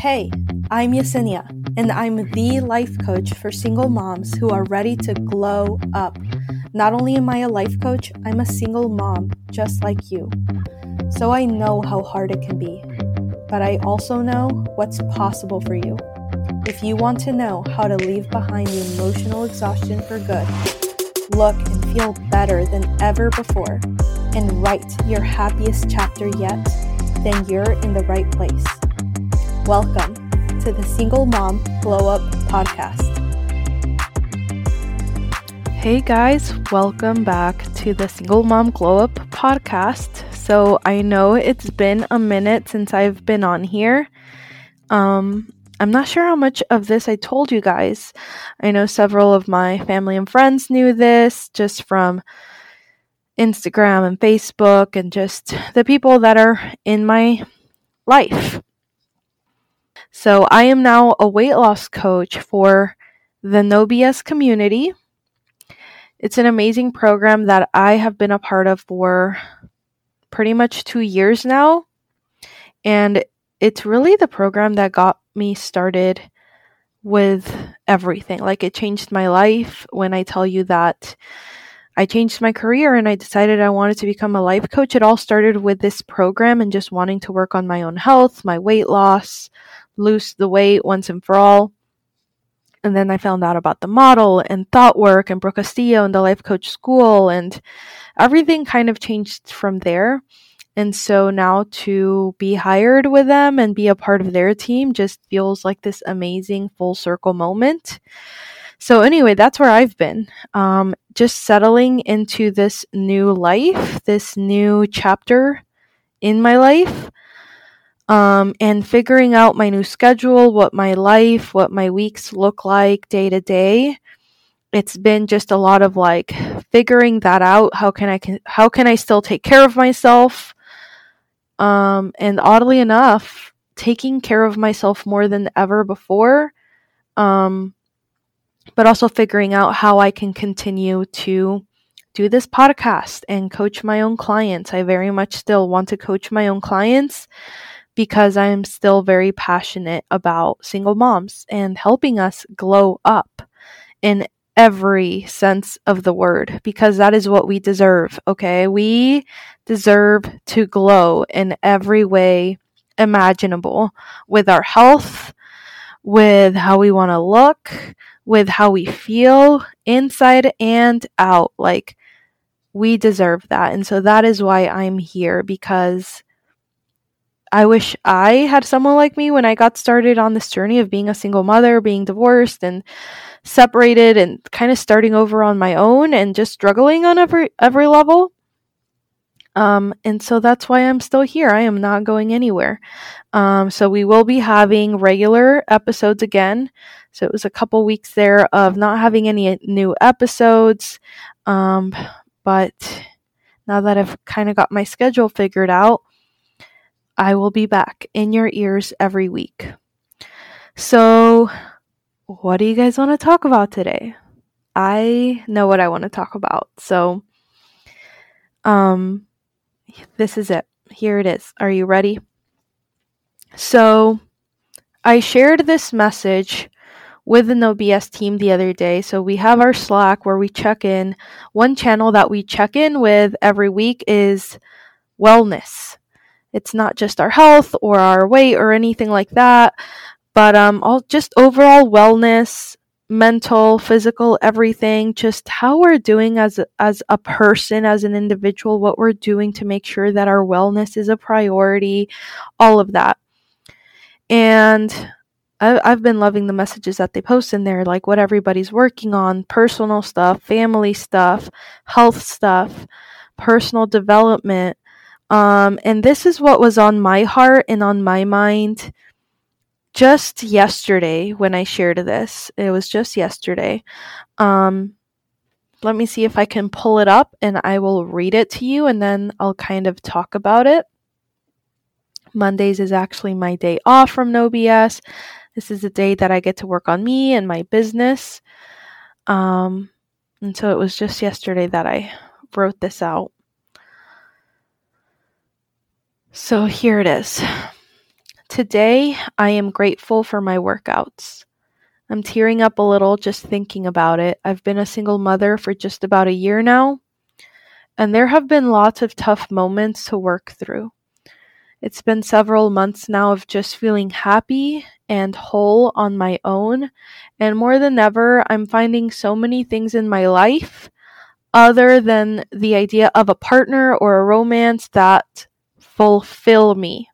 Hey, I'm Yesenia, and I'm the life coach for single moms who are ready to glow up. Not only am I a life coach, I'm a single mom just like you. So I know how hard it can be, but I also know what's possible for you. If you want to know how to leave behind the emotional exhaustion for good, look and feel better than ever before, and write your happiest chapter yet, then you're in the right place. Welcome to the Single Mom Glow Up Podcast. Hey guys, welcome back to the Single Mom Glow Up Podcast. So I know it's been a minute since I've been on here. Um, I'm not sure how much of this I told you guys. I know several of my family and friends knew this just from Instagram and Facebook and just the people that are in my life. So I am now a weight loss coach for the No BS community. It's an amazing program that I have been a part of for pretty much two years now. And it's really the program that got me started with everything. Like it changed my life when I tell you that I changed my career and I decided I wanted to become a life coach. It all started with this program and just wanting to work on my own health, my weight loss, lose the weight once and for all. And then I found out about the model and thought work and Brooke Castillo and the life coach school and everything kind of changed from there. And so now to be hired with them and be a part of their team just feels like this amazing full circle moment. So, anyway, that's where I've been. Um, just settling into this new life, this new chapter in my life, um, and figuring out my new schedule, what my life, what my weeks look like day to day. It's been just a lot of like figuring that out. How can I can how can I still take care of myself? Um, and oddly enough, taking care of myself more than ever before. Um, but also figuring out how I can continue to do this podcast and coach my own clients. I very much still want to coach my own clients because I'm still very passionate about single moms and helping us glow up in every sense of the word because that is what we deserve, okay? We deserve to glow in every way imaginable with our health, with how we want to look, with how we feel inside and out. Like, we deserve that. And so that is why I'm here because I wish I had someone like me when I got started on this journey of being a single mother, being divorced and separated and kind of starting over on my own and just struggling on every every level. Um, and so that's why I'm still here. I am not going anywhere. Um, so we will be having regular episodes again. So it was a couple weeks there of not having any new episodes. Um, but now that I've kind of got my schedule figured out, I will be back in your ears every week. So, what do you guys want to talk about today? I know what I want to talk about. So, um, this is it. Here it is. Are you ready? So, I shared this message with the No BS team the other day. So, we have our Slack where we check in. One channel that we check in with every week is wellness. It's not just our health or our weight or anything like that, but um, all just overall wellness, mental, physical, everything, just how we're doing as a, as a person, as an individual, what we're doing to make sure that our wellness is a priority, all of that. And I, I've been loving the messages that they post in there, like what everybody's working on, personal stuff, family stuff, health stuff, personal development. Um, and this is what was on my heart and on my mind just yesterday when I shared this. It was just yesterday. Um, let me see if I can pull it up and I will read it to you and then I'll kind of talk about it. Mondays is actually my day off from No BS. This is the day that I get to work on me and my business. Um, and so it was just yesterday that I wrote this out. So here it is. Today, I am grateful for my workouts. I'm tearing up a little just thinking about it. I've been a single mother for just about a year now, and there have been lots of tough moments to work through. It's been several months now of just feeling happy and whole on my own, and more than ever, I'm finding so many things in my life other than the idea of a partner or a romance that fulfill me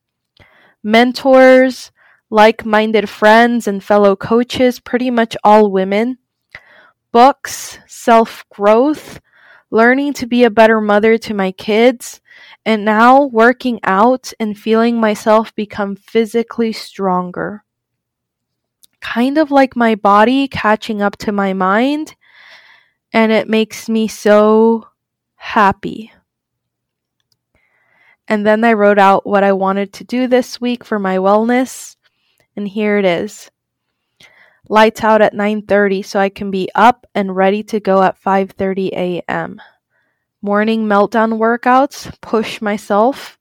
mentors, like minded friends, and fellow coaches, pretty much all women, books, self growth, learning to be a better mother to my kids, and now working out and feeling myself become physically stronger. Kind of like my body catching up to my mind, and it makes me so happy. And then I wrote out what I wanted to do this week for my wellness, and here it is. Lights out at 9:30 so I can be up and ready to go at 5:30 a.m. Morning meltdown workouts, push myself,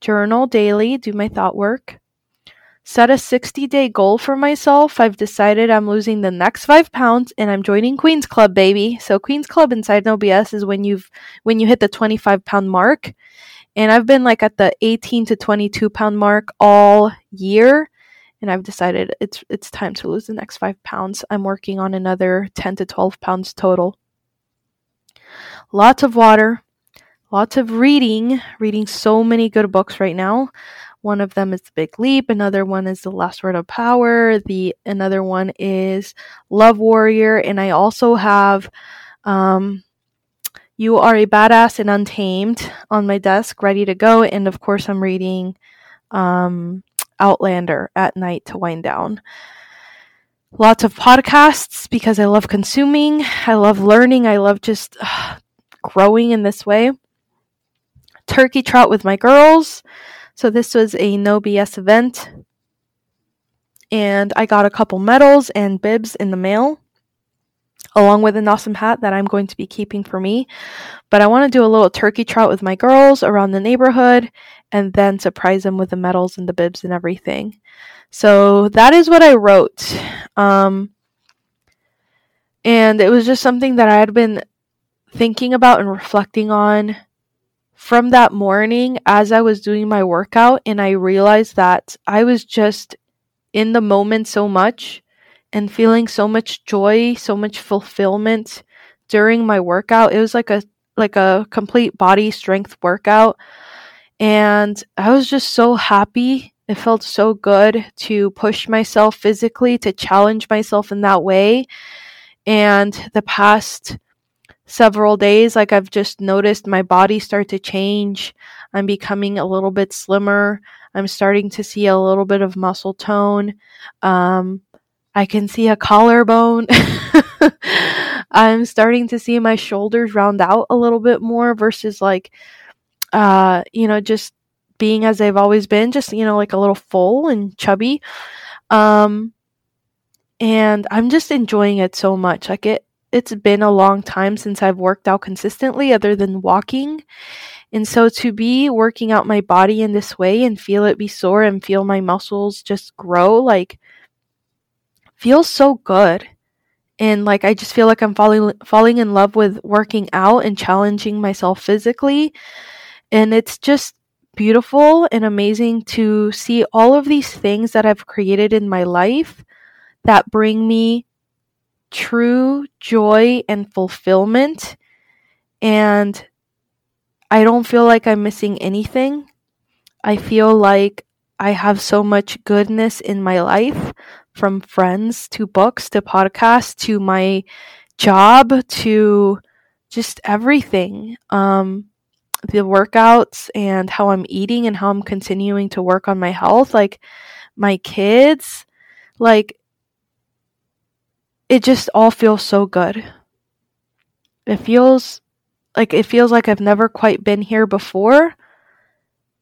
journal daily, do my thought work. Set a 60 day goal for myself. I've decided I'm losing the next five pounds and I'm joining Queen's Club, baby. So Queen's Club inside No BS is when you've when you hit the 25 pound mark and I've been like at the 18 to 22 pound mark all year. And I've decided it's it's time to lose the next five pounds. I'm working on another 10 to 12 pounds total. Lots of water, lots of reading, reading so many good books right now. One of them is The Big Leap, another one is The Last Word on Power, the another one is Love Warrior, and I also have um, you Are a Badass and Untamed on my desk, ready to go. And of course, I'm reading um, Outlander at night to wind down. Lots of podcasts because I love consuming, I love learning, I love just growing in this way. Turkey trot with my girls. So, this was a no BS event. And I got a couple medals and bibs in the mail along with an awesome hat that I'm going to be keeping for me. But I want to do a little turkey trot with my girls around the neighborhood and then surprise them with the medals and the bibs and everything. So that is what I wrote. Um, and it was just something that I had been thinking about and reflecting on from that morning as I was doing my workout. And I realized that I was just in the moment so much and feeling so much joy, so much fulfillment during my workout. It was like a like a complete body strength workout and I was just so happy. It felt so good to push myself physically, to challenge myself in that way. And the past several days, like I've just noticed my body start to change. I'm becoming a little bit slimmer. I'm starting to see a little bit of muscle tone. Um, I can see a collarbone. I'm starting to see my shoulders round out a little bit more versus like, uh, you know, just being as they've always been, just, you know, like a little full and chubby. Um, and I'm just enjoying it so much. Like it, it's been a long time since I've worked out consistently other than walking. And so to be working out my body in this way and feel it be sore and feel my muscles just grow, like, feels so good. And like I just feel like I'm falling falling in love with working out and challenging myself physically. And it's just beautiful and amazing to see all of these things that I've created in my life that bring me true joy and fulfillment. And I don't feel like I'm missing anything. I feel like I have so much goodness in my life from friends to books to podcasts to my job to just everything. Um, the workouts and how I'm eating and how I'm continuing to work on my health, like my kids, like it just all feels so good. It feels like it feels like I've never quite been here before.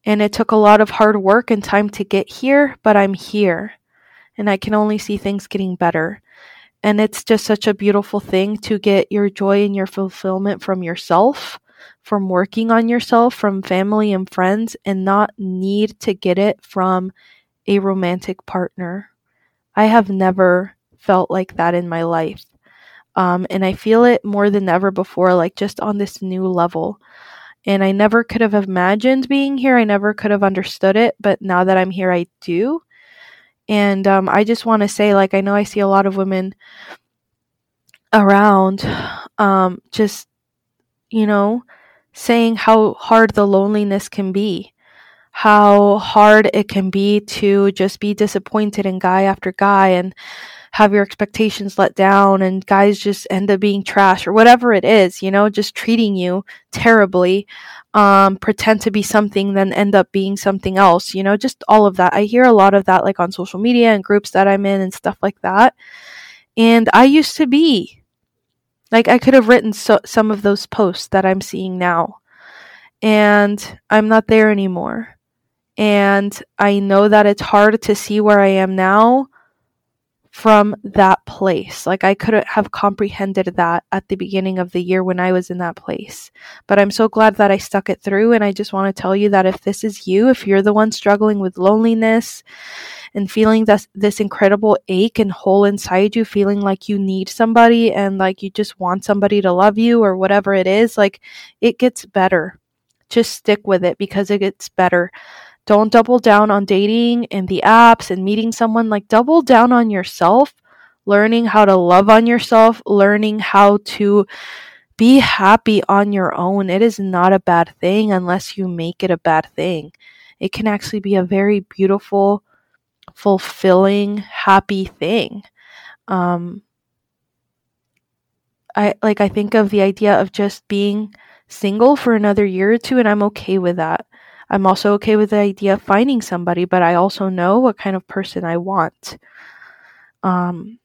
And it took a lot of hard work and time to get here, but I'm here and I can only see things getting better. And it's just such a beautiful thing to get your joy and your fulfillment from yourself, from working on yourself, from family and friends, and not need to get it from a romantic partner. I have never felt like that in my life. Um, and I feel it more than ever before, like just on this new level. And I never could have imagined being here. I never could have understood it. But now that I'm here, I do. And um, I just want to say, like, I know I see a lot of women around um, just, you know, saying how hard the loneliness can be, how hard it can be to just be disappointed in guy after guy and have your expectations let down and guys just end up being trash or whatever it is, you know, just treating you terribly, um, pretend to be something, then end up being something else, you know, just all of that. I hear a lot of that like on social media and groups that I'm in and stuff like that. And I used to be like I could have written so- some of those posts that I'm seeing now. And I'm not there anymore. And I know that it's hard to see where I am now from that place. Like I couldn't have comprehended that at the beginning of the year when I was in that place. But I'm so glad that I stuck it through. And I just want to tell you that if this is you, if you're the one struggling with loneliness and feeling this, this incredible ache and hole inside you, feeling like you need somebody and like you just want somebody to love you or whatever it is, like it gets better. Just stick with it because it gets better. Don't double down on dating and the apps and meeting someone. Like, double down on yourself, learning how to love on yourself, learning how to be happy on your own. It is not a bad thing unless you make it a bad thing. It can actually be a very beautiful, fulfilling, happy thing. Um, I like I think of the idea of just being single for another year or two and I'm okay with that. I'm also okay with the idea of finding somebody, but I also know what kind of person I want. Um,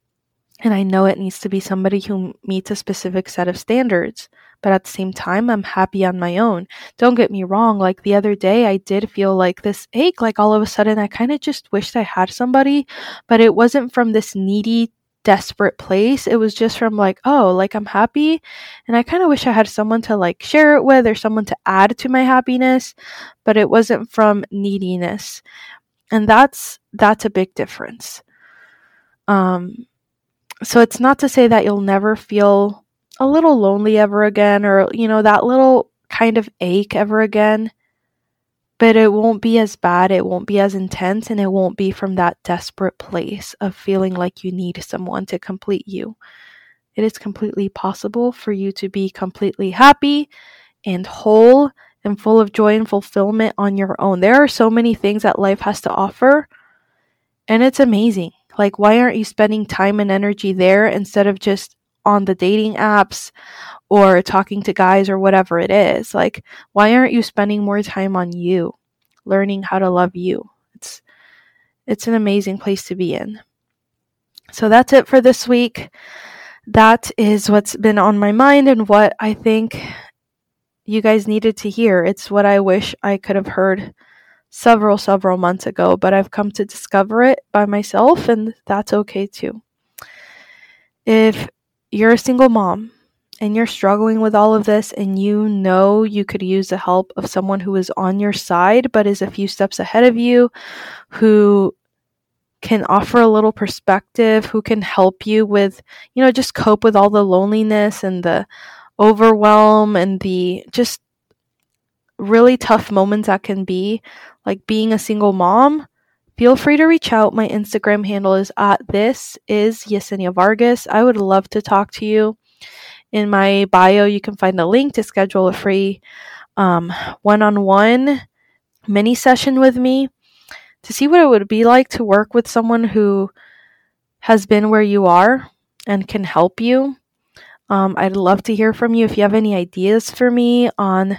and I know it needs to be somebody who meets a specific set of standards. But at the same time, I'm happy on my own. Don't get me wrong. Like the other day, I did feel like this ache. Like all of a sudden, I kind of just wished I had somebody, but it wasn't from this needy desperate place. It was just from like, oh, like I'm happy and I kind of wish I had someone to like share it with or someone to add to my happiness, but it wasn't from neediness. And that's that's a big difference. Um so it's not to say that you'll never feel a little lonely ever again or you know that little kind of ache ever again but it won't be as bad, it won't be as intense, and it won't be from that desperate place of feeling like you need someone to complete you. It is completely possible for you to be completely happy and whole and full of joy and fulfillment on your own. There are so many things that life has to offer, and it's amazing. Like, why aren't you spending time and energy there instead of just on the dating apps or talking to guys or whatever it is. Like, why aren't you spending more time on you, learning how to love you? It's it's an amazing place to be in. So that's it for this week. That is what's been on my mind and what I think you guys needed to hear. It's what I wish I could have heard several, several months ago, but I've come to discover it by myself, and that's okay too. If you're a single mom and you're struggling with all of this and you know you could use the help of someone who is on your side but is a few steps ahead of you, who can offer a little perspective, who can help you with, you know, just cope with all the loneliness and the overwhelm and the just really tough moments that can be, like being a single mom, feel free to reach out. My Instagram handle is at this is Yesenia Vargas. I would love to talk to you. In my bio, you can find a link to schedule a free one on one mini session with me to see what it would be like to work with someone who has been where you are and can help you. Um, I'd love to hear from you if you have any ideas for me on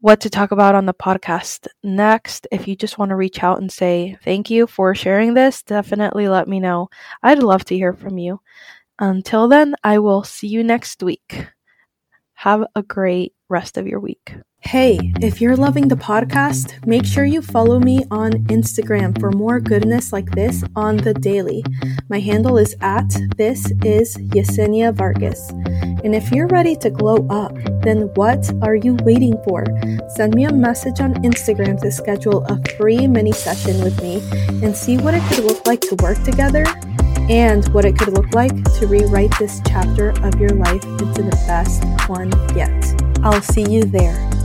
what to talk about on the podcast next. If you just want to reach out and say thank you for sharing this, definitely let me know. I'd love to hear from you. Until then, I will see you next week. Have a great rest of your week. Hey, if you're loving the podcast, make sure you follow me on Instagram for more goodness like this on the daily. My handle is at this is Yesenia Vargas. And if you're ready to glow up, then what are you waiting for? Send me a message on Instagram to schedule a free mini session with me and see what it could look like to work together and what it could look like to rewrite this chapter of your life into the best one yet. I'll see you there.